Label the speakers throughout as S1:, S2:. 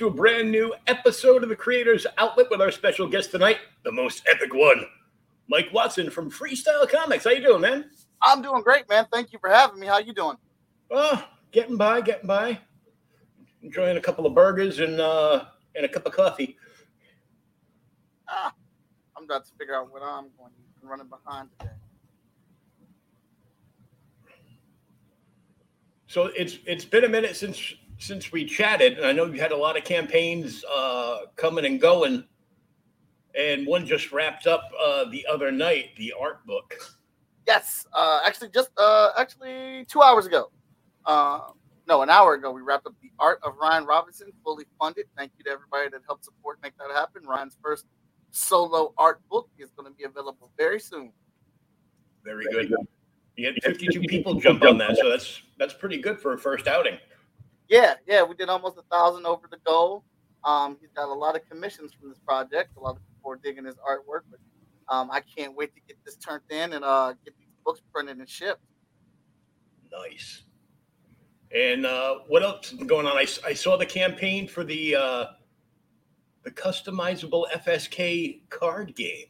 S1: To a brand new episode of the Creators Outlet with our special guest tonight, the most epic one, Mike Watson from Freestyle Comics. How you doing, man?
S2: I'm doing great, man. Thank you for having me. How you doing?
S1: Oh, getting by, getting by. Enjoying a couple of burgers and uh, and a cup of coffee.
S2: Ah, I'm about to figure out what I'm going to be running behind today.
S1: So it's it's been a minute since since we chatted, and I know you had a lot of campaigns uh, coming and going, and one just wrapped up uh, the other night, the art book.
S2: Yes, uh, actually, just uh, actually two hours ago. Uh, no, an hour ago, we wrapped up the art of Ryan Robinson, fully funded. Thank you to everybody that helped support make that happen. Ryan's first solo art book is going to be available very soon.
S1: Very good. You had 52 people jump on that, so that's that's pretty good for a first outing.
S2: Yeah, yeah, we did almost a thousand over the goal. Um, he's got a lot of commissions from this project. A lot of people are digging his artwork, but um, I can't wait to get this turned in and uh, get these books printed and shipped.
S1: Nice. And uh, what else is going on? I, I saw the campaign for the uh, the customizable FSK card game.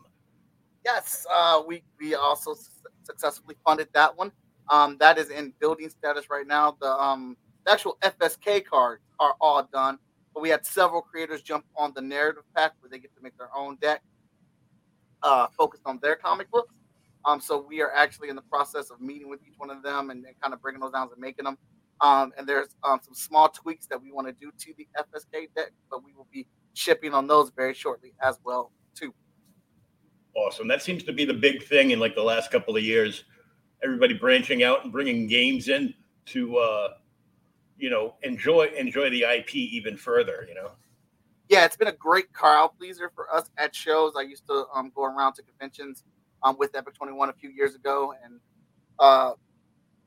S2: Yes, uh, we we also su- successfully funded that one. Um, that is in building status right now. The um, the actual FSK cards are all done, but we had several creators jump on the narrative pack where they get to make their own deck, uh, focused on their comic books. Um, so we are actually in the process of meeting with each one of them and, and kind of bringing those down and making them. Um, and there's um, some small tweaks that we want to do to the FSK deck, but we will be shipping on those very shortly as well too.
S1: Awesome. That seems to be the big thing in like the last couple of years. Everybody branching out and bringing games in to uh, you know enjoy enjoy the IP even further. You know.
S2: yeah, it's been a great crowd pleaser for us at shows. I used to um, go around to conventions um, with Epic 21 a few years ago, and uh,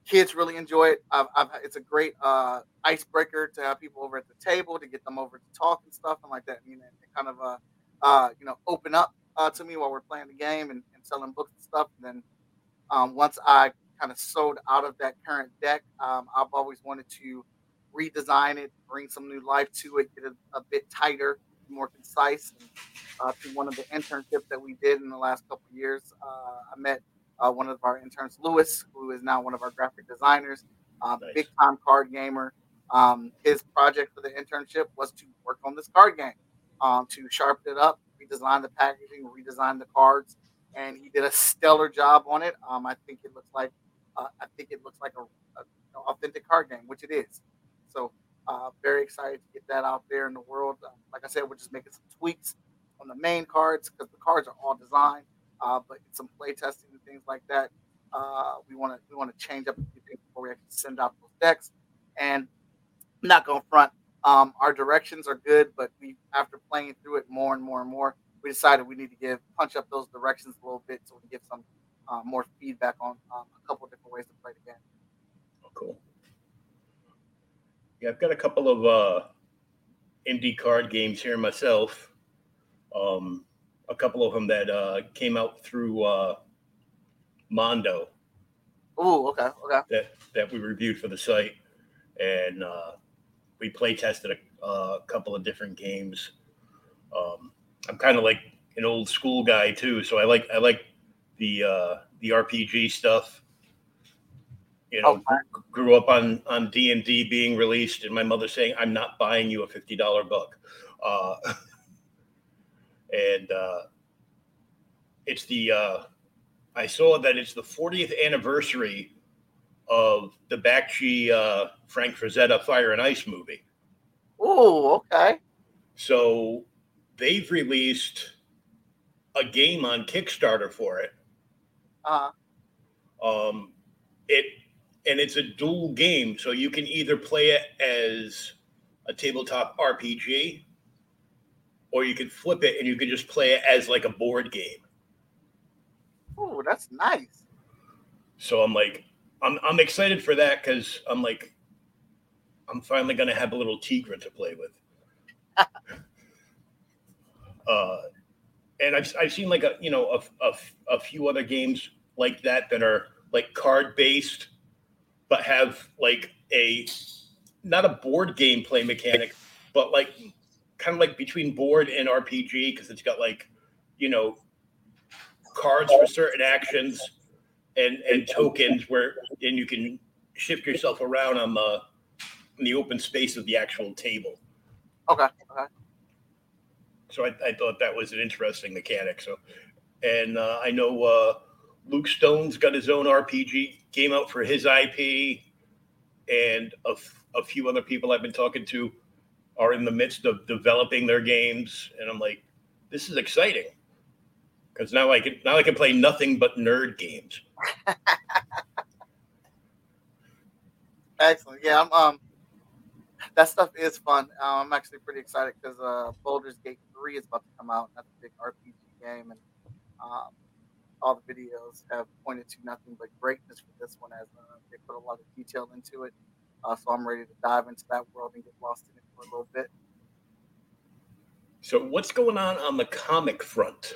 S2: kids really enjoy it. I've, I've, it's a great uh, icebreaker to have people over at the table to get them over to talk and stuff and like that. You know, kind of uh, uh, you know open up uh, to me while we're playing the game and, and selling books and stuff. And then um, once I kind of sold out of that current deck, um, I've always wanted to redesign it, bring some new life to it, get it a bit tighter, more concise. And, uh, through one of the internships that we did in the last couple of years, uh, I met uh, one of our interns, Lewis, who is now one of our graphic designers, um,
S1: Nice.
S2: big time card gamer. Um, his project for the internship was to work on this card game, um, to sharpen it up, redesign the packaging, redesign the cards, and he did a stellar job on it. Um, I think it looks like uh, I think it looks like a, a authentic card game, which it is. So uh, very excited to get that out there in the world. Uh, like I said, we're just making some tweaks on the main cards because the cards are all designed, uh, but some play testing and things like that. Uh, we want to we want to change up a few things before we actually send out those decks. And I'm not going front. Um, our directions are good, but we after playing through it more and more and more, we decided we need to give punch up those directions a little bit so we can give some uh, more feedback on um, a couple different ways to play the game.
S1: Oh, cool. Yeah, I've got a couple of uh, indie card games here myself. Um, a couple of them that uh, came out through uh, Mondo.
S2: Oh, okay, okay.
S1: That that we reviewed for the site, and uh, we play tested a, a couple of different games. Um, I'm kind of like an old school guy too, so I like I like the uh, the RPG stuff. You know,
S2: Okay.
S1: grew up on on D and D being released, and my mother saying, "I'm not buying you a fifty dollar book," uh, and uh, it's the uh, I saw that it's the 40th anniversary of the Bakshi uh, Frank Frazetta Fire and Ice movie.
S2: Oh, okay.
S1: So they've released a game on Kickstarter for it.
S2: Uh,
S1: Um, it and it's a dual game, so you can either play it as a tabletop RPG, or you can flip it and you can just play it as like a board game.
S2: oh, that's nice.
S1: So I'm like, I'm I'm excited for that because I'm like, I'm finally gonna have a little Teegra to play with. uh, and I've I've seen like a you know a, a, a few other games like that that are like card based, but have like a not a board game play mechanic, but like kind of like between board and RPG because it's got like you know cards for certain actions and and tokens where and you can shift yourself around on the in the open space of the actual table.
S2: Okay, okay.
S1: So I, I thought that was an interesting mechanic. So, and uh, I know uh, Luke Stone's got his own RPG game out for his IP, and a, f- a few other people I've been talking to are in the midst of developing their games, and I'm like, this is exciting because now I can now I can play nothing but nerd games.
S2: Excellent. Yeah, I'm um that stuff is fun. Uh, I'm actually pretty excited because uh Baldur's Gate 3 is about to come out. That's a big RPG game and um all the videos have pointed to nothing but greatness for this one as uh, they put a lot of detail into it. Uh, so I'm ready to dive into that world and get lost in it for a little bit.
S1: So what's going on on the comic front?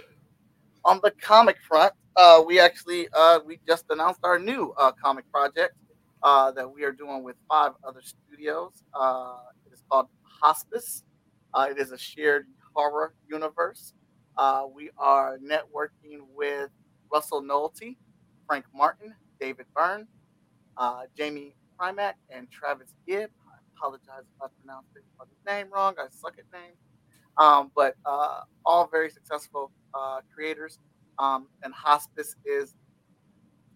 S2: on the comic front, uh, we actually uh, we just announced our new uh, comic project uh, that we are doing with five other studios. Uh, it is called Hospice. Uh, it is a shared horror universe. Uh, we are networking with Russell Nohelty, Frank Martin, David Byrne, uh, Jamie Primack, and Travis Gibb. I apologize if I pronounced anybody's name wrong. I suck at names. Um, but uh, all very successful uh, creators. Um, and Hospice is,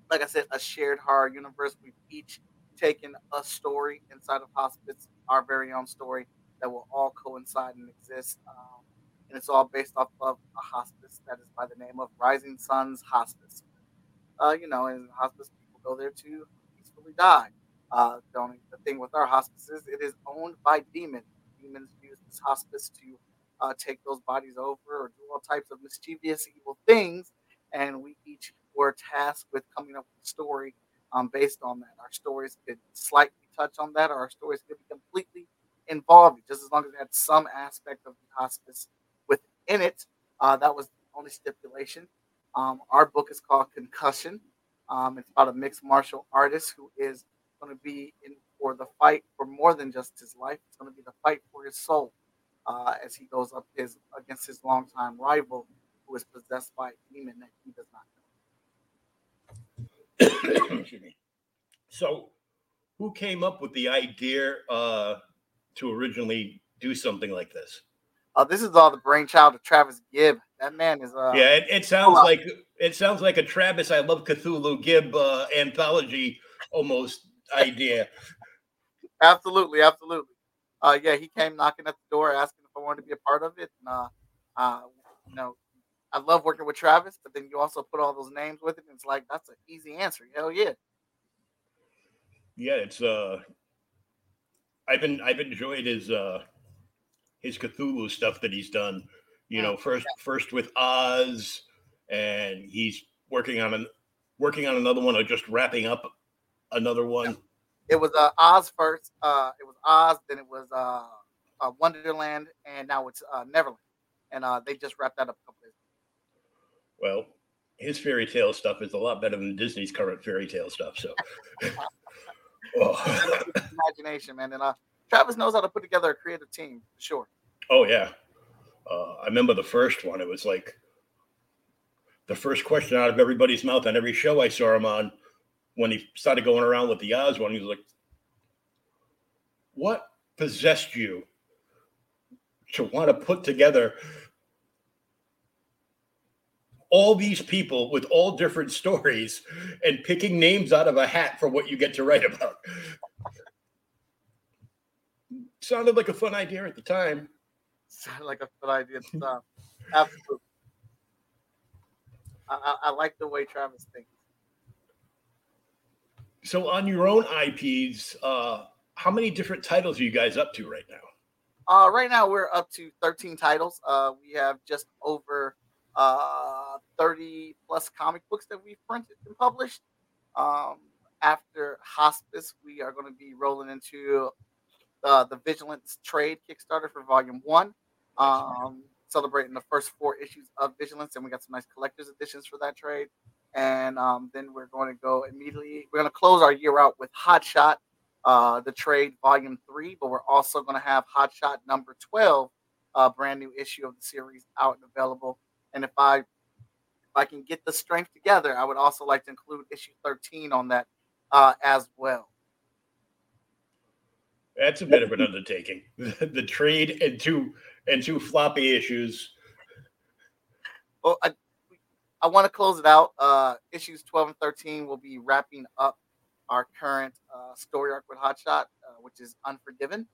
S2: like I said, a shared horror universe. We've each taken a story inside of Hospice, our very own story that will all coincide and exist. Um, and it's all based off of a hospice that is by the name of Rising Suns Hospice. Uh, you know, in hospice, people go there to peacefully die. Uh, the only the thing with our hospices, it is owned by demons. Demons use this hospice to uh, take those bodies over or do all types of mischievous, evil things. And we each were tasked with coming up with a story um, based on that. Our stories could slightly touch on that, or our stories could be completely involved, just as long as it had some aspect of the hospice within it. Uh, that was the only stipulation. Um, our book is called Concussion. Um, it's about a mixed martial artist who is going to be in for the fight for more than just his life. It's going to be the fight for his soul uh, as he goes up his against his longtime rival, who is possessed by a demon that he does not know.
S1: Excuse me. So, who came up with the idea uh, to originally do something like this?
S2: Uh, this is all the brainchild of Travis Gibb. That man is uh,
S1: yeah, it, it sounds
S2: on.
S1: like it sounds like a Travis I Love Cthulhu Gibb uh, anthology almost idea.
S2: absolutely, absolutely. Uh, yeah, he came knocking at the door asking if I wanted to be a part of it. And, uh, uh, you know, I love working with Travis, but then you also put all those names with it, and it's like that's an easy answer. Hell yeah.
S1: Yeah, it's uh, I've been I've enjoyed his uh, his Cthulhu stuff that he's done. You know, first first with Oz, and he's working on an working on another one or just wrapping up another one.
S2: It was uh, Oz first. Uh, it was Oz, then it was uh, uh Wonderland, and now it's uh, Neverland. And uh, they just wrapped that up a couple days.
S1: Well, his fairy tale stuff is a lot better than Disney's current fairy tale stuff. So,
S2: oh. imagination, man. And uh, Travis knows how to put together a creative team, sure.
S1: Oh yeah, uh, I remember the first one. It was like the first question out of everybody's mouth on every show I saw him on when he started going around with the Oz one. He was like, "What possessed you to want to put together all these people with all different stories and picking names out of a hat for what you get to write about?" Sounded like a fun idea at the time.
S2: Sounded like a fun idea at the time. Absolutely. I, I like the way Travis thinks.
S1: So on your own IPs, uh, how many different titles are you guys up to right now?
S2: Uh, right now we're up to 13 titles. Uh, we have just over uh, 30 plus comic books that we've printed and published. Um, after Hospice, we are going to be rolling into uh, the Vigilance Trade Kickstarter for Volume One. Um, celebrating the first four issues of Vigilance, and we got some nice collector's editions for that trade. And um, then we're going to go immediately. We're going to close our year out with Hot Shot, uh, the trade volume three, but we're also going to have Hot Shot number 12, a brand new issue of the series out and available. And if I if I can get the strength together, I would also like to include issue 13 on that uh, as well.
S1: That's a bit of an undertaking. the trade and two and two floppy issues.
S2: Well, I I want to close it out. Uh, issues 12 and 13 will be wrapping up our current uh, story arc with Hotshot, uh, which is Unforgiven.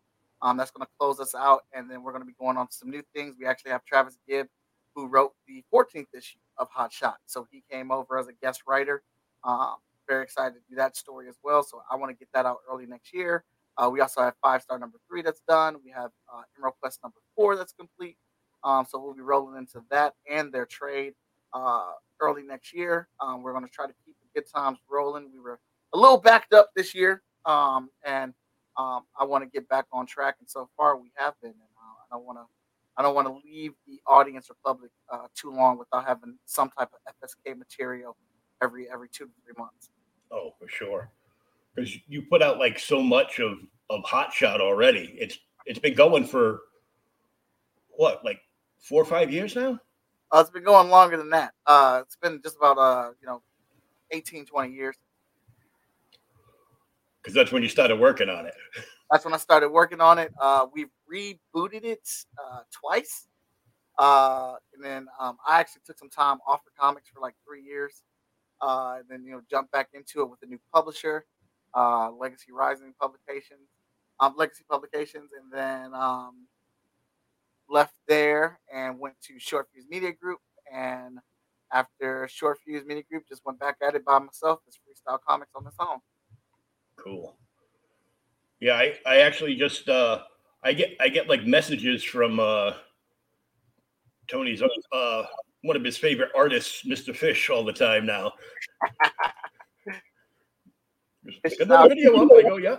S2: Um, that's going to close us out, and then we're going to be going on to some new things. We actually have Travis Gibb, who wrote the 14th issue of Hotshot, so he came over as a guest writer. Um, very excited to do that story as well. So I want to get that out early next year. Uh, we also have five star number three that's done. We have uh, Emerald Quest number four that's complete. Um, so we'll be rolling into that and their trade uh, early next year. Um, we're going to try to keep the good times rolling. We were a little backed up this year, um, and um, I want to get back on track. And so far, we have been. And uh, I don't want to. I don't want to leave the audience or public uh, too long without having some type of FSK material every every two to three months.
S1: Oh, for sure because you put out like so much of of Hot Shot already. It's it's been going for what, like four or five years now?
S2: Uh, it's been going longer than that. Uh, it's been just about uh, you know, 18, 20 years.
S1: Because that's when you started working on it.
S2: That's when I started working on it. Uh, we've rebooted it uh, twice. Uh, and then um, I actually took some time off of comics for like three years. Uh, and then you know jumped back into it with a new publisher uh, Legacy Rising Publications, um, Legacy Publications, and then um, left there and went to Short Fuse Media Group. And after Short Fuse Media Group, just went back at it by myself as Freestyle Comics on its own.
S1: Cool. Yeah, I, I actually just uh, I get I get like messages from uh, Tony's uh, one of his favorite artists, Mr. Fish, all the time now. Pick another video up. I go, yeah.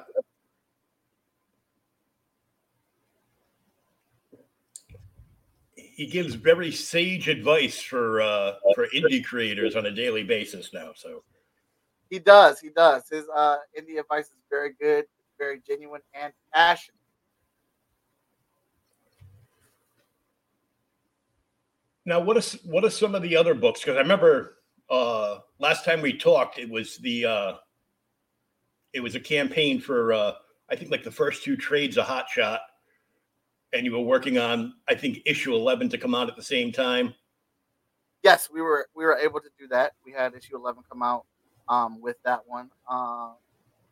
S1: He gives very sage advice for uh, for indie creators on a daily basis now. So
S2: he does. He does. His uh, indie advice is very good, very genuine, and passionate.
S1: Now, what is what are some of the other books? Because I remember uh, last time we talked, it was the uh, it was a campaign for uh, I think like the first two trades a Hot Shot, and you were working on I think issue eleven to come out at the same time.
S2: Yes, we were we were able to do that. We had issue eleven come out um, with that one. Uh,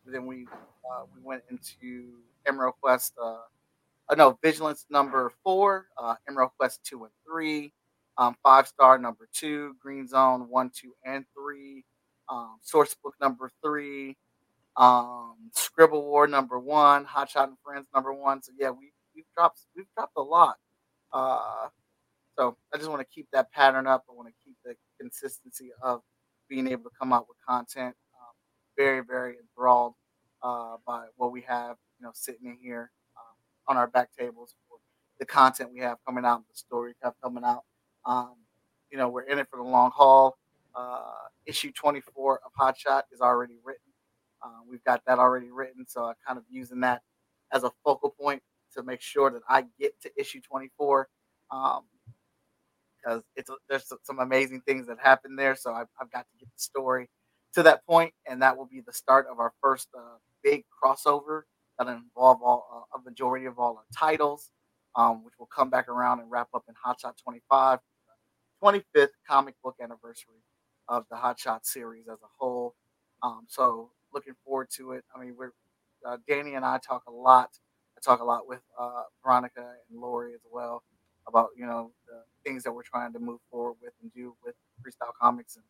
S2: then we uh, we went into Emerald Quest. Uh, uh, no, Vigilance number four, uh, Emerald Quest two and three, um, five star number two, Green Zone one, two, and three, um, Source Book number three, um, Scribble War number one, Hot Shot and Friends number one. So yeah, we we've dropped we've dropped a lot. Uh, so I just want to keep that pattern up. I want to keep the consistency of being able to come out with content. Um, very very enthralled uh, by what we have, you know, sitting in here uh, on our back tables for the content we have coming out, the story have coming out. Um, you know, we're in it for the long haul. Uh, issue 24 of Hot Shot is already written. Uh, we've got that already written, so I'm kind of using that as a focal point to make sure that I get to issue 24. Um, because it's there's some amazing things that happen there. So I've, I've, got to get the story to that point, and that will be the start of our first uh, big crossover that'll involve all uh, a majority of all our titles, um, which will come back around and wrap up in Hot Shot 25, 25th comic book anniversary of the Hot Shot series as a whole. Um, so looking forward to it. I mean, we're uh, Danny and I talk a lot. I talk a lot with uh, Veronica and Lori as well about you know the things that we're trying to move forward with and do with freestyle comics and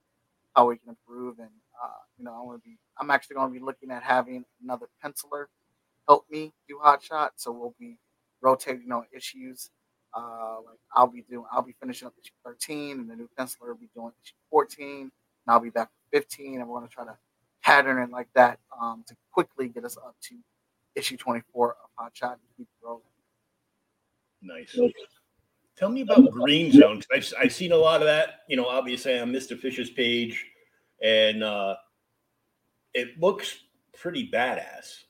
S2: how we can improve. And uh, you know, I want to be. I'm actually going to be looking at having another penciler help me do Hot Shot. So we'll be rotating on issues. Uh, like I'll be doing, I'll be finishing up issue 13, and the new penciler will be doing issue 14, and I'll be back with 15, and we're going to try to pattern it like that um, to quickly get us up to issue 24 of Hot Shot and keep rolling.
S1: Nice. Tell me about Green Zone. I've, I've seen a lot of that, you know, obviously on Mr. Fish's page, and uh, it looks pretty badass.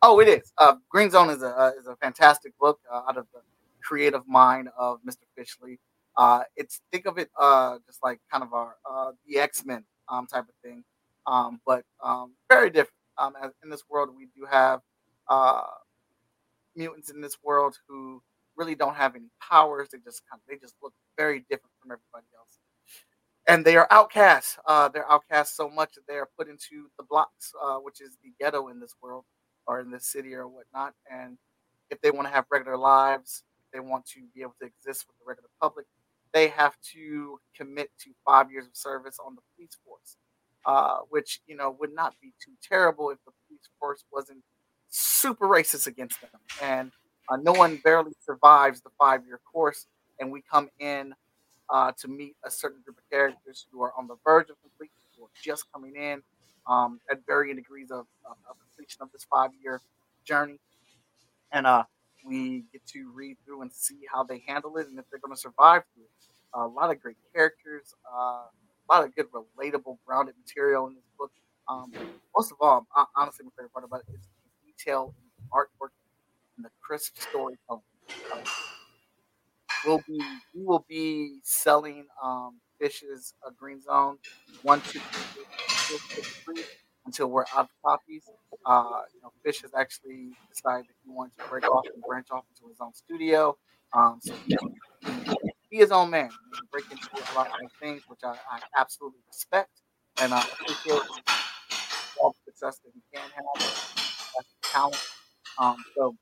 S2: Oh, it is. Uh, Green Zone is a uh, is a fantastic book uh, out of the creative mind of Mr. Fishley. Uh, it's think of it uh, just like kind of our uh, the X Men um, type of thing, um, but um, very different. Um, in this world, we do have uh, mutants in this world who really don't have any powers. They just kind of, they just look very different from everybody else. And they are outcasts. Uh, they're outcasts so much that they are put into the blocks, uh, which is the ghetto in this world or in this city or whatnot. And if they want to have regular lives, they want to be able to exist with the regular public, they have to commit to five years of service on the police force, uh, which you know would not be too terrible if the police force wasn't super racist against them. And uh, no one barely survives the five year course, and we come in uh, to meet a certain group of characters who are on the verge of completion, or just coming in um, at varying degrees of, of, of completion of this five year journey. And uh, we get to read through and see how they handle it and if they're going to survive through it. A lot of great characters, uh, a lot of good, relatable, grounded material in this book. Um, most of all, honestly, my favorite part about it is the detail and artwork and the crisp storytelling. Um, we'll be we will be selling um, fishes a green zone one two three until we're out of copies. Uh, you know, Fish has actually decided that he wants to break off and branch off into his own studio. Um, so his own man. He break a lot of things, which I, I absolutely respect and I appreciate all the success that he can have. talent. Um, so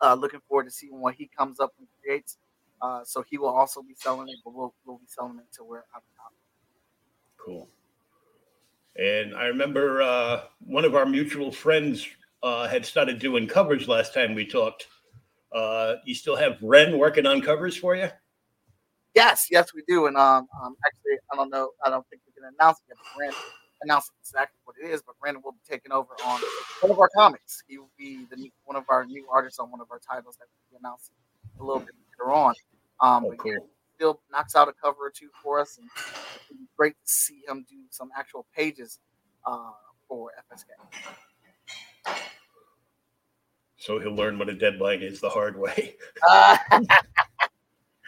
S2: uh, looking forward to seeing what he comes up and creates. Uh, so he will also be selling it, but we'll, we'll be selling it until we're out of.
S1: Cool. And I remember uh, one of our mutual friends uh, had started doing covers last time we talked. Uh, you still have Ren working on covers for you?
S2: Yes, yes, we do. And um, um actually, I don't know, I don't think we can announce it yet. Ren announced exactly what it is, but Ren will be taking over on one of our comics. He will be the new, one of our new artists on one of our titles that we announced a little bit later on. Um, oh, cool still knocks out a cover or two for us, and it'd be great to see him do some actual pages uh, for FSK.
S1: So he'll learn what a deadline is the hard way.
S2: uh,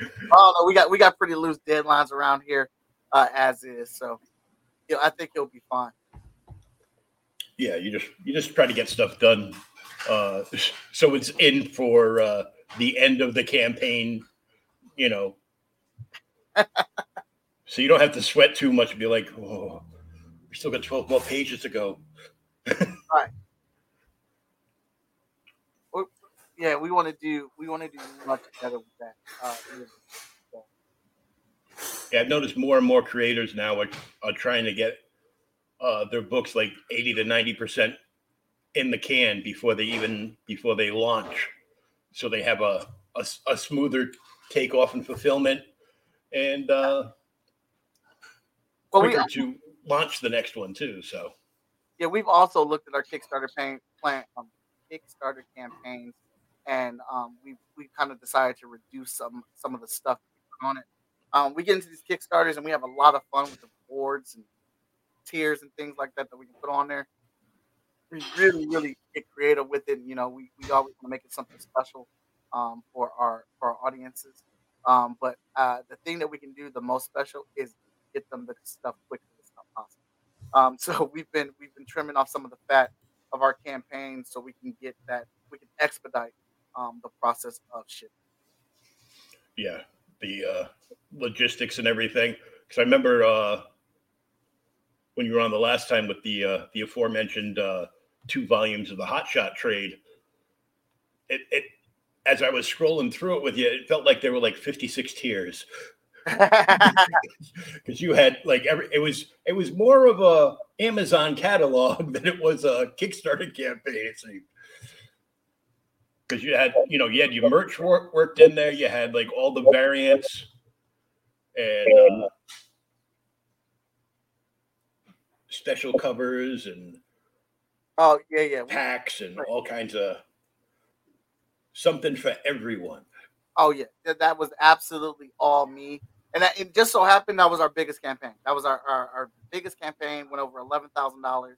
S2: oh no, we got we got pretty loose deadlines around here uh, as is. So you know, I think he'll be fine.
S1: Yeah, you just you just try to get stuff done, uh, so it's in for uh, the end of the campaign. You know, so you don't have to sweat too much and be like, oh, we still got 12 more pages to go.
S2: right. Well, yeah, we want to do we want to do much better with that. Uh,
S1: yeah, I've noticed more and more creators now are, are trying to get uh, their books like 80 to 90 percent in the can before they even before they launch, so they have a a, a smoother takeoff and fulfillment and uh, well, quicker we, to launch the next one too. So,
S2: yeah, we've also looked at our Kickstarter pay, plan, um, Kickstarter campaigns, and um, we we kind of decided to reduce some some of the stuff on it. Um, we get into these Kickstarters and we have a lot of fun with the boards and tiers and things like that that we can put on there. We really, really get creative with it. You know, we, we always want to make it something special um, for our for our audiences. Um, but uh, the thing that we can do the most special is get them the stuff quickly as possible. Um, so we've been we've been trimming off some of the fat of our campaign so we can get that we can expedite um, the process of shipping.
S1: Yeah, the uh, logistics and everything. Because I remember uh, when you were on the last time with the uh, the aforementioned uh, two volumes of the Hot Shot trade. It, it as I was scrolling through it with you, it felt like there were like 56 tiers. Because you had like every it was it was more of a Amazon catalog than it was a Kickstarter campaign, it seemed. Because you had, you know, you had your merch work worked in there, you had like all the variants and uh, special covers and
S2: oh yeah, yeah,
S1: packs and all kinds of something for everyone.
S2: Oh yeah, that was absolutely all me. And that, it just so happened that was our biggest campaign. That was our our, our biggest campaign. Went over eleven thousand uh, dollars.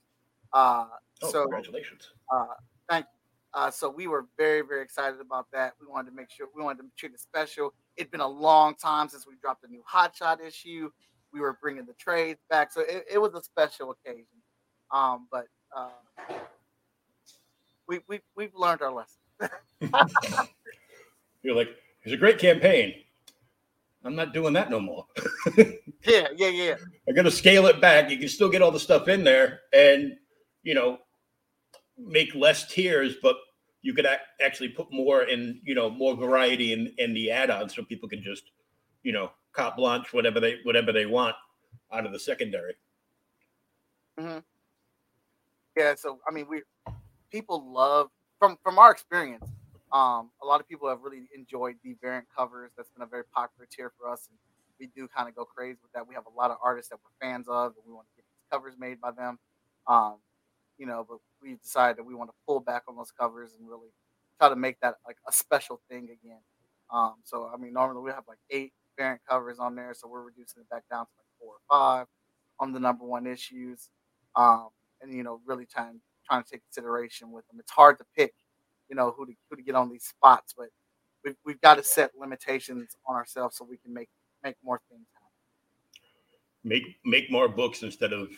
S1: Oh, so congratulations!
S2: Uh, thank you. Uh, so we were very very excited about that. We wanted to make sure we wanted to treat it special. It'd been a long time since we dropped a new Hot Shot issue. We were bringing the trades back, so it, it was a special occasion. Um, but uh, we we we've learned our lesson.
S1: You're like, it's a great campaign. I'm not doing that no more.
S2: yeah, yeah, yeah.
S1: I'm gonna scale it back. You can still get all the stuff in there, and you know, make less tiers, but you could actually put more in, you know, more variety in in the add-ons, so people can just, you know, carte blanche whatever they whatever they want out of the secondary.
S2: Mm-hmm. Yeah, so I mean, we people love from from our experience. Um, a lot of people have really enjoyed the variant covers. That's been a very popular tier for us, and we do kind of go crazy with that. We have a lot of artists that we're fans of, and we want to get these covers made by them. Um, you know, but we decided that we want to pull back on those covers and really try to make that like a special thing again. Um, so I mean, normally we have like eight variant covers on there, so we're reducing it back down to like four or five on the number one issues, um, and you know, really trying trying to take consideration with them. It's hard to pick you know who to who to get on these spots, but we've we've got to set limitations on ourselves so we can make make more things happen.
S1: Make make more books instead of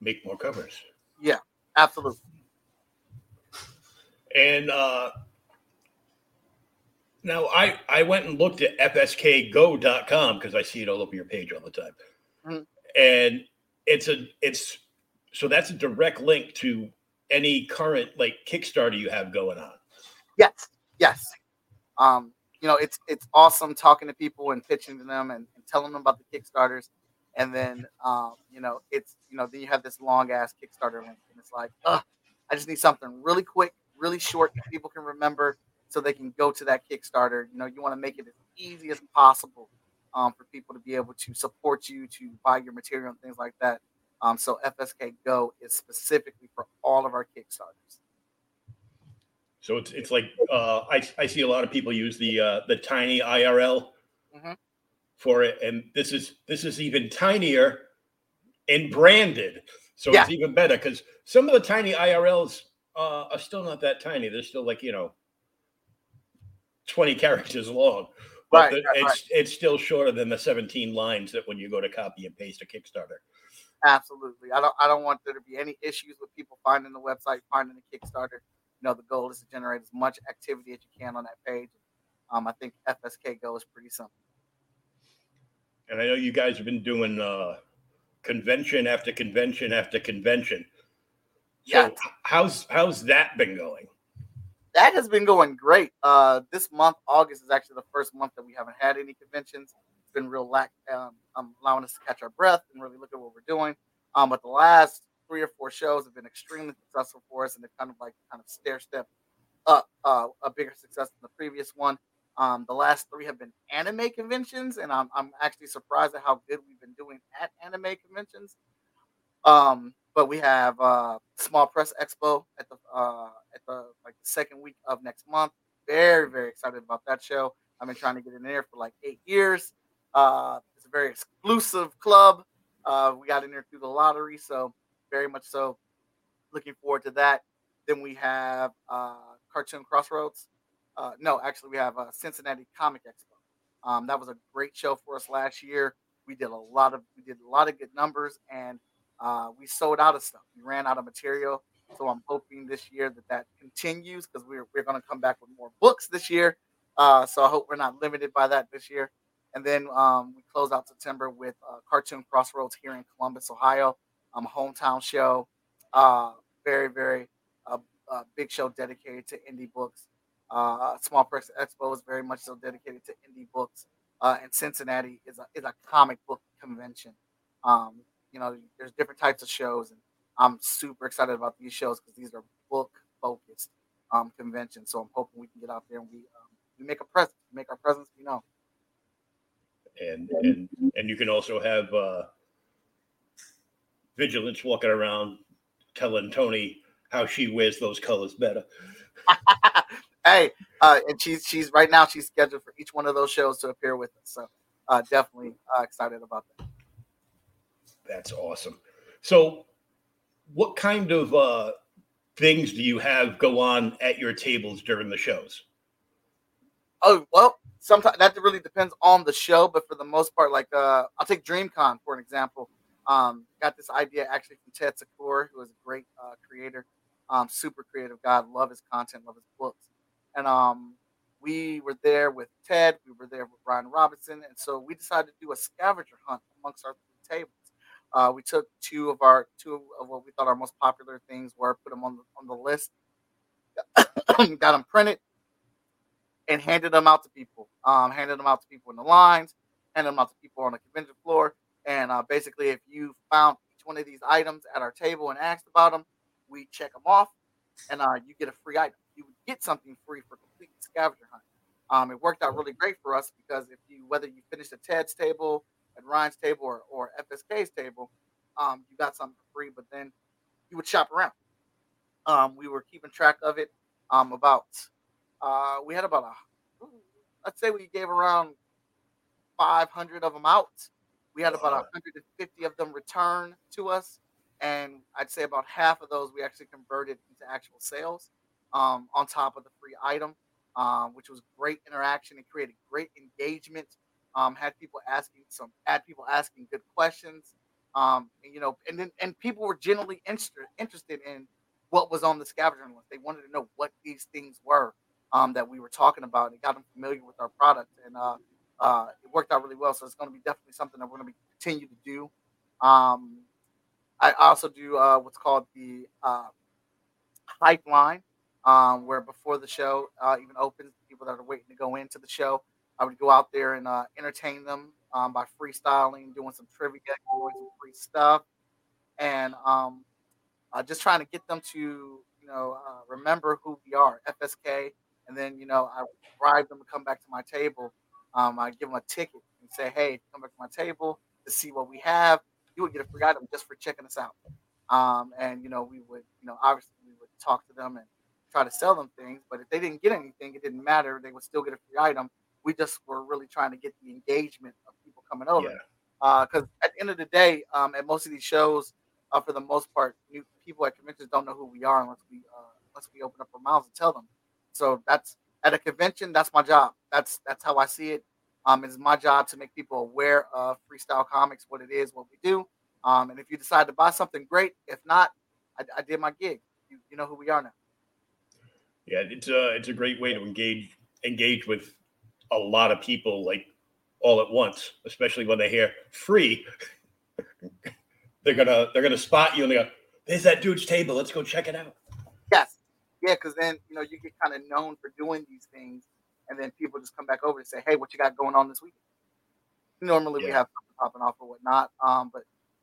S1: make more covers.
S2: Yeah, absolutely.
S1: And uh now I I went and looked at fskgo.com because I see it all over your page all the time. Mm-hmm. And it's a it's so that's a direct link to any current like Kickstarter you have going on.
S2: Yes, yes. Um, you know, it's it's awesome talking to people and pitching to them and, and telling them about the Kickstarters. And then um, you know, it's you know, then you have this long ass Kickstarter link, and it's like, I just need something really quick, really short that people can remember so they can go to that Kickstarter. You know, you want to make it as easy as possible um, for people to be able to support you, to buy your material and things like that. Um, so FSK Go is specifically for all of our Kickstarters.
S1: So it's it's like uh, I I see a lot of people use the uh, the TinyURL mm-hmm. For it, and this is this is even tinier and branded, so yeah. it's even better because some of the TinyURLs uh, are still not that tiny. They're still like you know twenty characters long, but right, the, it's right. it's still shorter than the seventeen lines that when you go to copy and paste a Kickstarter.
S2: Absolutely. I don't I don't want there to be any issues with people finding the website, finding the Kickstarter. You know, the goal is to generate as much activity as you can on that page. Um, I think FSK Go is pretty simple.
S1: And I know you guys have been doing uh, convention after convention after convention. So yeah. how's how's that been going?
S2: That has been going great. Uh, this month, August, is actually the first month that we haven't had any conventions It's been real lack, um, um, allowing us to catch our breath and really look at what we're doing. Um, but the last three or four shows have been extremely successful for us, and they've kind of like kind of stair step up uh, a bigger success than the previous one. Um, the last three have been anime conventions, and I'm, I'm actually surprised at how good we've been doing at anime conventions. Um, but we have uh, Small Press Expo at the uh, at the like the second week of next month. Very very excited about that show. I've been trying to get in there for like eight years. Uh, it's a very exclusive club. Uh, we got in there through the lottery, so very much so. Looking forward to that. Then we have uh, Cartoon Crossroads. Uh, no, actually, we have a Cincinnati Comic Expo. Um, that was a great show for us last year. We did a lot of we did a lot of good numbers, and uh, we sold out of stuff. We ran out of material, so I'm hoping this year that that continues because we're we're going to come back with more books this year. Uh, so I hope we're not limited by that this year. And then um, we close out September with uh, Cartoon Crossroads here in Columbus, Ohio. Um, hometown show. Uh, very, very uh, uh, big show dedicated to indie books. Uh, Small Press Expo is very much so dedicated to indie books. Uh, and Cincinnati is a, is a comic book convention. Um, you know, there's different types of shows, and I'm super excited about these shows because these are book focused um, conventions. So I'm hoping we can get out there and we um, we make a presence, make our presence be known
S1: and and and you can also have uh, vigilance walking around telling Tony how she wears those colors better.
S2: hey, uh, and she's she's right now she's scheduled for each one of those shows to appear with us. So uh, definitely uh, excited about that.
S1: That's awesome. So, what kind of uh, things do you have go on at your tables during the shows?
S2: Oh well, sometimes that really depends on the show, but for the most part, like uh, I'll take DreamCon for an example. Um, got this idea actually from Ted Secor, who is a great uh, creator, um, super creative guy. Love his content, love his books, and um, we were there with Ted. We were there with Ryan Robinson, and so we decided to do a scavenger hunt amongst our tables. Uh, we took two of our two of what we thought our most popular things were, put them on the on the list, got them printed, and handed them out to people. Um, handed them out to people in the lines, handed them out to people on the convention floor. And uh, basically, if you found each one of these items at our table and asked about them, we check them off, and uh, you get a free item. You would get something free for completing scavenger hunt. Um, it worked out really great for us because if you whether you finished at Ted's table, at Ryan's table, or, or FSK's table, um, you got something for free. But then you would shop around. Um, we were keeping track of it. Um, about uh, we had about a, let's say we gave around 500 of them out. We had about 150 of them return to us, and I'd say about half of those we actually converted into actual sales. Um, on top of the free item, um, which was great interaction and created great engagement. Um, had people asking some, had people asking good questions, um, and, you know, and then and people were generally interested interested in what was on the scavenger list. They wanted to know what these things were um, that we were talking about. It got them familiar with our product, and uh, uh, it worked out really well. So it's going to be definitely something that we're going to continue to do. Um, I also do uh, what's called the uh, pipeline, um, where before the show uh, even opens, people that are waiting to go into the show, I would go out there and uh, entertain them um, by freestyling, doing some trivia, doing some free stuff, and um, uh, just trying to get them to you know uh, remember who we are, FSK, and then you know I bribe them to come back to my table. Um, I give them a ticket and say, "Hey, come back to my table to see what we have. You would get a free item just for checking us out." Um, and you know, we would, you know, obviously we would talk to them and try to sell them things. But if they didn't get anything, it didn't matter. They would still get a free item. We just were really trying to get the engagement of people coming over. Because yeah. uh, at the end of the day, um, at most of these shows, uh, for the most part, new people at conventions don't know who we are unless we uh, unless we open up our mouths and tell them. So that's at a convention. That's my job. That's that's how I see it. Um, it's my job to make people aware of freestyle comics, what it is, what we do. Um, and if you decide to buy something, great. If not, I, I did my gig. You, you know who we are now.
S1: Yeah, it's a it's a great way to engage engage with a lot of people like all at once, especially when they hear free. they're gonna they're gonna spot you and they go, "There's that dude's table. Let's go check it out."
S2: Yes, yeah, because then you know you get kind of known for doing these things, and then people just come back over and say, "Hey, what you got going on this weekend?" Normally yeah. we have popping off or whatnot, um, but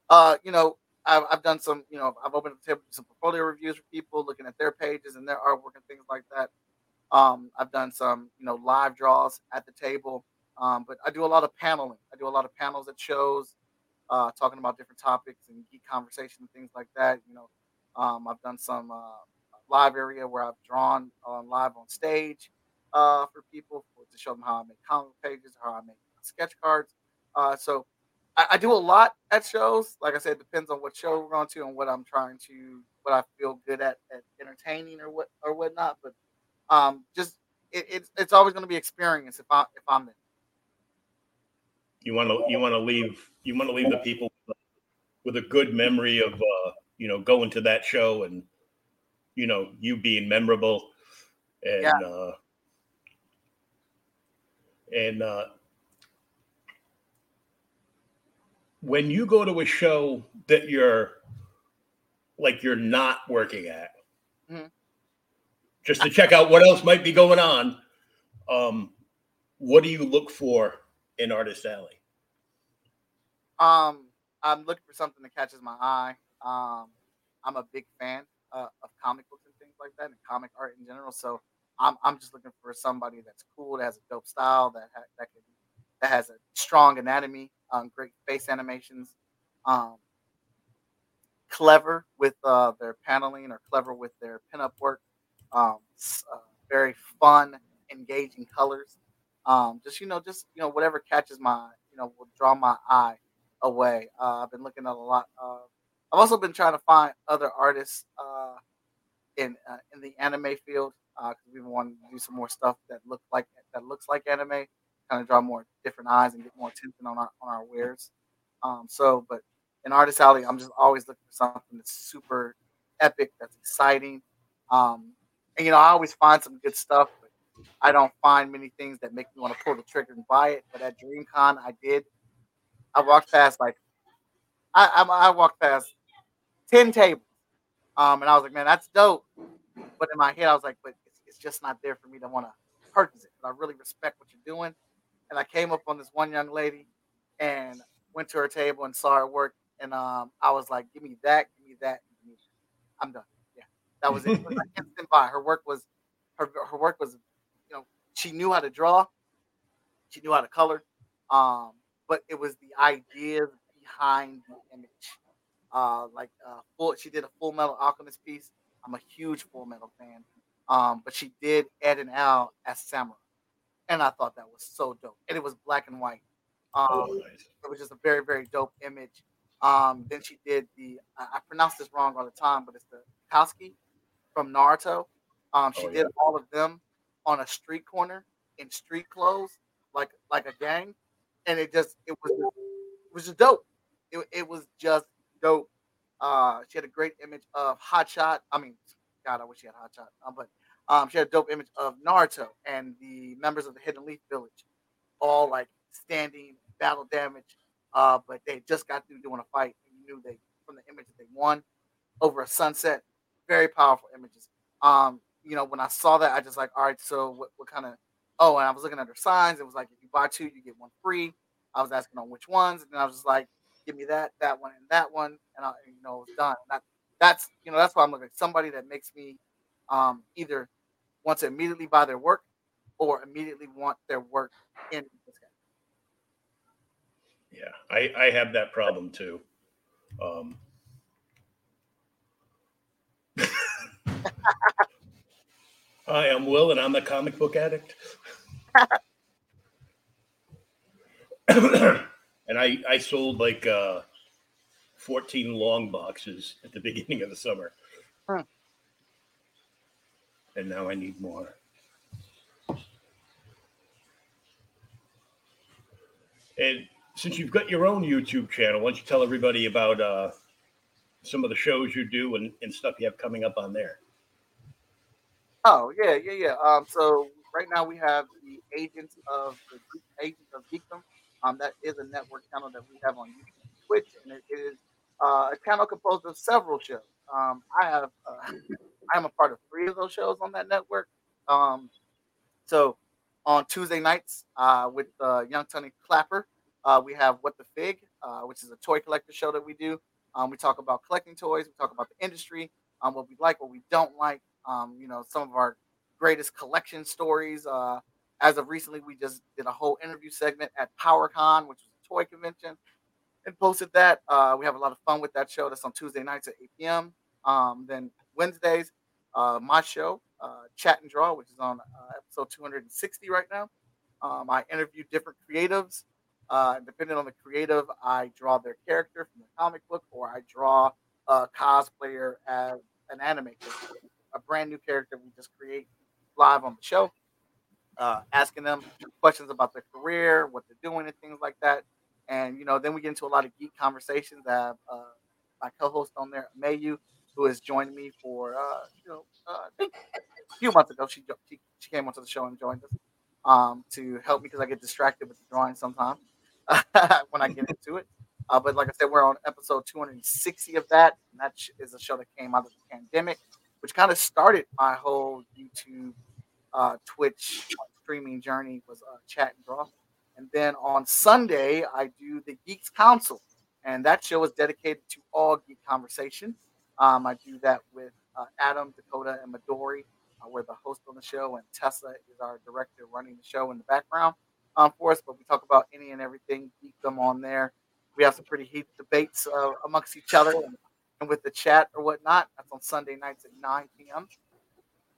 S2: uh, you know, I've, I've done some, you know, I've opened up the table some portfolio reviews for people, looking at their pages and their artwork and things like that. Um, I've done some, you know, live draws at the table, um, but I do a lot of paneling. I do a lot of panels at shows, uh, talking about different topics and geek conversation and things like that. You know, um, I've done some uh, live area where I've drawn live on stage uh, for people to show them how I make comic pages, how I make sketch cards. Uh, so I, I, do a lot at shows. Like I said, it depends on what show we're going to and what I'm trying to, what I feel good at, at entertaining or what or whatnot. But um, just it, it's it's always going to be experience if I if I'm there.
S1: You want to you want to leave you want to leave the people with a good memory of uh, you know going to that show and you know you being memorable and yeah. uh, and uh, when you go to a show that you're like you're not working at mm-hmm. just to check out what else might be going on um what do you look for in artist alley
S2: um i'm looking for something that catches my eye um i'm a big fan uh, of comic books and things like that and comic art in general so i'm, I'm just looking for somebody that's cool that has a dope style that ha- that can that has a strong anatomy um, great face animations, um, clever with uh, their paneling or clever with their pinup work, um, uh, very fun, engaging colors. Um, just you know, just you know, whatever catches my you know will draw my eye away. Uh, I've been looking at a lot. Of, I've also been trying to find other artists uh, in uh, in the anime field because uh, we want to do some more stuff that look like that looks like anime kind of draw more different eyes and get more attention on our on our wares. Um, so, but in Artist Alley, I'm just always looking for something that's super epic, that's exciting. Um, and you know, I always find some good stuff, but I don't find many things that make me want to pull the trigger and buy it. But at DreamCon, I did. I walked past like I I, I walked past ten tables, um, and I was like, man, that's dope. But in my head, I was like, but it's, it's just not there for me to want to purchase it. But I really respect what you're doing and I came up on this one young lady and went to her table and saw her work. And um, I was like, give me that, give me that. Give me that. I'm done. Yeah, that was it. it was like instant buy. Her work was, her, her work was, you know, she knew how to draw, she knew how to color, um, but it was the ideas behind the image. Uh, like uh, full, she did a Fullmetal Alchemist piece. I'm a huge Fullmetal fan, um, but she did Ed and Al as samurai and I thought that was so dope. And it was black and white. Um, oh, nice. It was just a very very dope image. Um, then she did the I, I pronounce this wrong all the time, but it's the Koski from Naruto. Um, she oh, yeah. did all of them on a street corner in street clothes, like like a gang, and it just it was it was just dope. It, it was just dope. Uh, she had a great image of Hotshot. I mean, God, I wish she had Hotshot, uh, but um, she had a dope image of Naruto and the members of the Hidden Leaf Village, all like standing battle damage. Uh, but they just got through doing a fight, and you knew they from the image that they won over a sunset. Very powerful images. Um, you know, when I saw that, I just like, all right, so what, what kind of? Oh, and I was looking at her signs. It was like, if you buy two, you get one free. I was asking on which ones, and then I was just like, give me that, that one, and that one, and I, you know, it was done. That, that's, you know, that's why I'm looking somebody that makes me um, either want to immediately buy their work or immediately want their work in this
S1: Yeah, I, I have that problem too. Um, Hi, I'm Will, and I'm a comic book addict. and I I sold like uh, 14 long boxes at the beginning of the summer. Huh and now I need more. And since you've got your own YouTube channel, why don't you tell everybody about uh, some of the shows you do and, and stuff you have coming up on there?
S2: Oh yeah, yeah, yeah. Um, so right now we have the Agents of the Agents of Geekdom. Um, that is a network channel that we have on YouTube, Twitch, and it is uh, a channel composed of several shows. Um, I have uh, I'm a part of three of those shows on that network. Um, so on Tuesday nights uh, with uh, Young Tony Clapper, uh, we have What the Fig, uh, which is a toy collector show that we do. Um, we talk about collecting toys, we talk about the industry, um, what we like, what we don't like. Um, you know, some of our greatest collection stories. Uh, as of recently, we just did a whole interview segment at PowerCon, which was a toy convention. and posted that. Uh, we have a lot of fun with that show. That's on Tuesday nights at 8 p.m. Um, then Wednesdays, uh, my show, uh, Chat and Draw, which is on uh, episode 260 right now. Um, I interview different creatives. Uh, depending on the creative, I draw their character from the comic book, or I draw a cosplayer as an anime character, a brand new character we just create live on the show. Uh, asking them questions about their career, what they're doing, and things like that. And you know, then we get into a lot of geek conversations. I have uh, my co-host on there, Mayu, who has joined me for uh, you know uh, a few months ago. She, she she came onto the show and joined us um, to help me because I get distracted with the drawing sometimes when I get into it. Uh, but like I said, we're on episode 260 of that, and that is a show that came out of the pandemic, which kind of started my whole YouTube, uh, Twitch streaming journey. Was uh, chat and draw, and then on Sunday I do the Geeks Council, and that show is dedicated to all geek conversation. Um, I do that with uh, Adam, Dakota, and Midori. Uh, we're the host on the show, and Tessa is our director running the show in the background um, for us. But we talk about any and everything, them on there. We have some pretty heated debates uh, amongst each other and, and, with the chat or whatnot. That's on Sunday nights at 9 p.m.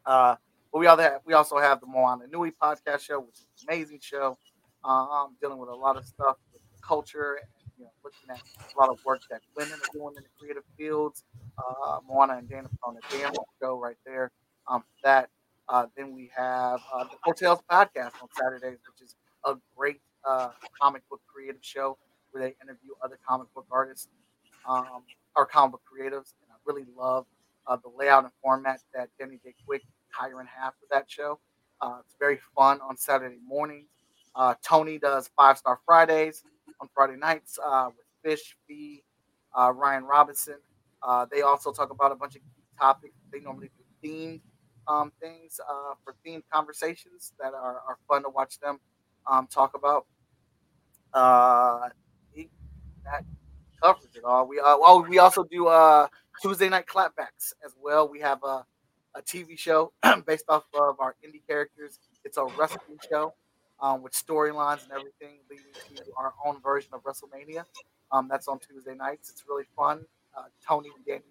S2: Uh, but we have, we also have the Moana Nui podcast show, which is an amazing show, um, dealing with a lot of stuff with culture you know, looking at a lot of work that women are doing in the creative fields. Uh, Moana and Dana on the damn show right there. Um, that uh, then we have uh, the Hotels podcast on Saturdays, which is a great uh, comic book creative show where they interview other comic book artists um, or comic book creatives. And I really love uh, the layout and format that Denny J. Quick and half for that show. Uh, it's very fun on Saturday mornings. Uh, Tony does Five Star Fridays on Friday nights uh, with Fish, Fee, uh, Ryan Robinson. Uh, they also talk about a bunch of topics. They normally do themed um, things for themed conversations that are, are fun to watch them um, talk about. Uh, that covers it all. We uh, oh, we also do uh Tuesday night clapbacks as well. We have a, a TV show based off of our indie characters. It's a wrestling show um, with storylines and everything leading to our own version of WrestleMania. Um, that's on Tuesday nights. It's really fun. Uh, Tony and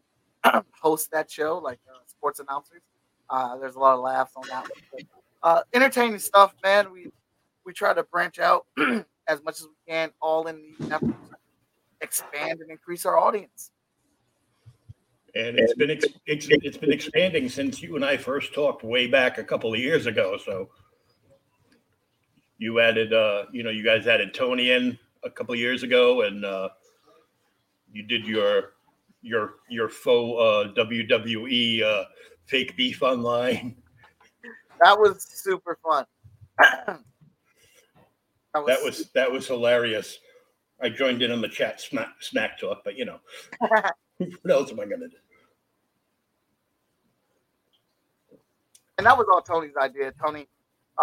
S2: Danny host that show like uh, sports announcers. Uh, there's a lot of laughs on that. But, uh, entertaining stuff, man. We we try to branch out as much as we can, all in the effort to expand and increase our audience.
S1: And it's been ex- it's been expanding since you and I first talked way back a couple of years ago. So you added, uh, you know, you guys added Tony in a couple years ago, and uh, you did your your your faux uh, WWE uh, fake beef online.
S2: That was super fun.
S1: That was that was, that was hilarious. I joined in on the chat smack smack talk, but you know, what else am I gonna do?
S2: And that was all Tony's idea. Tony,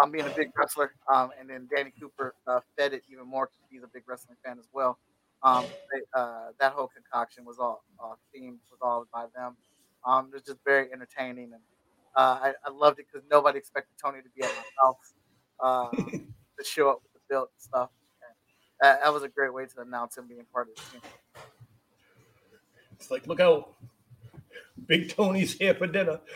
S2: um, being a big wrestler, um, and then Danny Cooper uh, fed it even more because he's a big wrestling fan as well. Um, they, uh, that whole concoction was all uh, themed was all by them. Um, it was just very entertaining, and uh, I, I loved it because nobody expected Tony to be at my house uh, to show up with the built and stuff. And that was a great way to announce him being part of the team.
S1: It's like, look how Big Tony's here for dinner.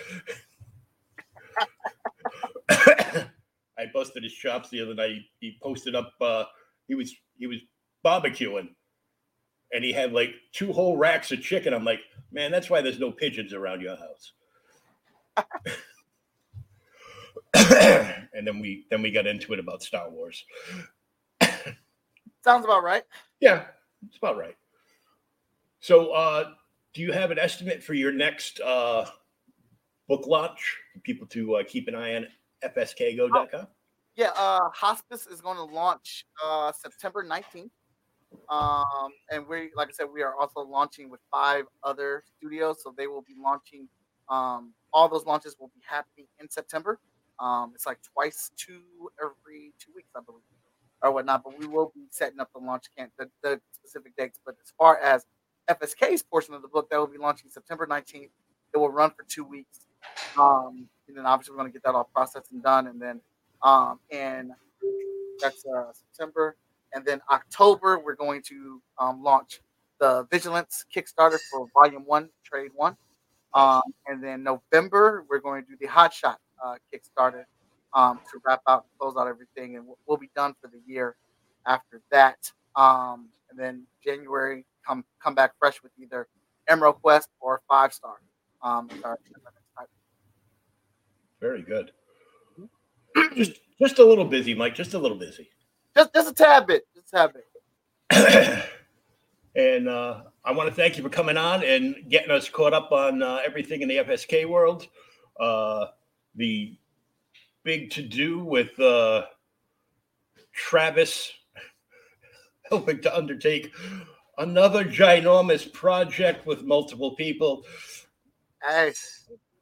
S1: I busted his chops the other night. He posted up. Uh, he was he was barbecuing, and he had like two whole racks of chicken. I'm like, man, that's why there's no pigeons around your house. and then we then we got into it about Star Wars.
S2: Sounds about right.
S1: Yeah, it's about right. So, uh, do you have an estimate for your next uh, book launch? For people to uh, keep an eye on fskgo.com. Oh,
S2: yeah, uh, Hospice is going to launch uh, September 19th. Um, and we, like I said, we are also launching with five other studios. So they will be launching. Um, all those launches will be happening in September. Um, it's like twice two every two weeks, I believe, or whatnot. But we will be setting up the launch camp, the, the specific dates. But as far as FSK's portion of the book, that will be launching September 19th. It will run for two weeks. Um, and then obviously we're going to get that all processed and done. And then, um, and that's uh, September. and then October we're going to um, launch the Vigilance Kickstarter for Volume One, Trade One, um, and then November we're going to do the Hot Shot uh, Kickstarter um, to wrap out close out everything, and we'll, we'll be done for the year after that. Um, and then January come come back fresh with either Emerald Quest or Five Star. Um,
S1: Very good. just just a little busy, Mike. Just a little busy.
S2: Just just a tad bit. Just a tad
S1: bit. and uh, I want to thank you for coming on and getting us caught up on uh, everything in the FSK world. Uh, the big to do with uh, Travis helping to undertake another ginormous project with multiple people.
S2: Hey,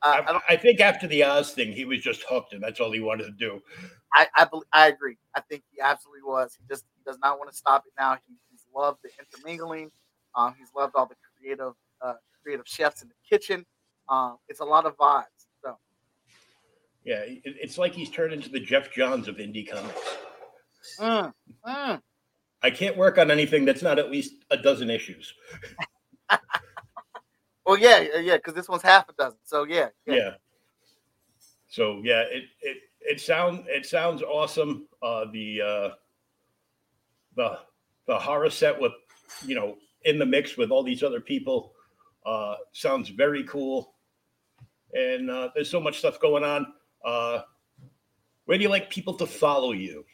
S1: uh, I, I, think after the Oz thing, he was just hooked, and that's all he wanted to do.
S2: I I, I agree. I think he absolutely was. He just he does not want to stop it now. He, he's loved the intermingling. Um, he's loved all the creative uh, creative chefs in the kitchen. Um, it's a lot of vibes. So,
S1: yeah, it, it's like he's turned into the Geoff Johns of indie comics. Mm, mm. I can't work on anything that's not at least a dozen issues.
S2: well, yeah, yeah, because this one's half a dozen. So yeah,
S1: yeah. yeah. So yeah, it it it sounds it sounds awesome. Uh, the uh, the the horror set with you know in the mix with all these other people uh, sounds very cool. And uh, there's so much stuff going on. Uh, where do you like people to follow you?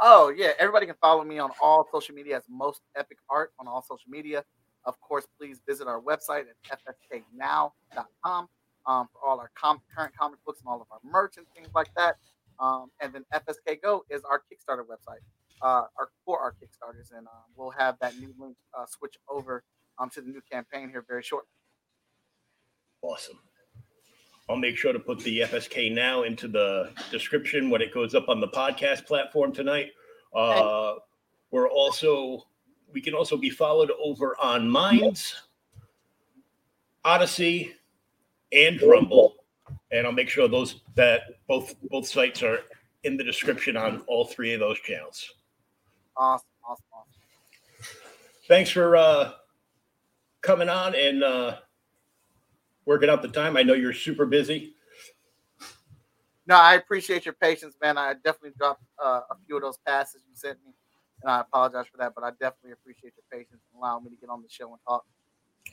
S2: Oh yeah, everybody can follow me on all social media as Most Epic Art on all social media. Of course, please visit our website at fsknow.com um, for all our com- current comic books and all of our merch and things like that. Um, and then FSK Go is our Kickstarter website uh, our, for our Kickstarters, and um, we'll have that new link uh, switch over um, to the new campaign here very shortly.
S1: Awesome. I'll make sure to put the FSK now into the description when it goes up on the podcast platform tonight. Uh, we're also we can also be followed over on Minds, Odysee, and Rumble, and I'll make sure those that both both sites are in the description on all three of those channels.
S2: Awesome, awesome, awesome.
S1: Thanks for uh, coming on and uh, working out the time. I know you're super busy.
S2: No, I appreciate your patience, man. I definitely dropped uh, a few of those passes you sent me, and I apologize for that. But I definitely appreciate your patience and allowing me to get on the show and talk.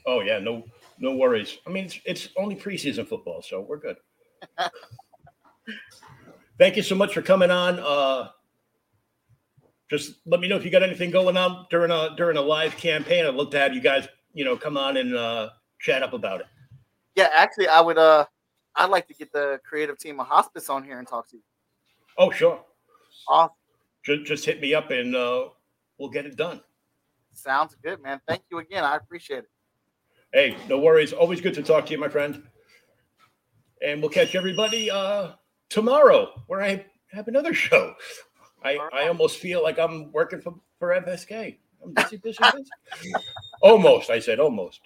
S1: Oh yeah, no, no worries. I mean, it's, it's only preseason football, so we're good. Thank you so much for coming on. Uh, just let me know if you got anything going on during a during a live campaign. I'd love to have you guys, you know, come on and uh, chat up about it.
S2: Yeah, actually, I would. uh I'd like to get the creative team of Hospice on here and talk to you.
S1: Oh, sure.
S2: Awesome
S1: just, just hit me up and uh, we'll get it done.
S2: Sounds good, man. Thank you again. I appreciate it.
S1: Hey, no worries. Always good to talk to you, my friend. And we'll catch everybody uh, tomorrow where I have another show. I. I almost feel like I'm working for, for FSK. I'm busy, busy, busy. almost. I said almost.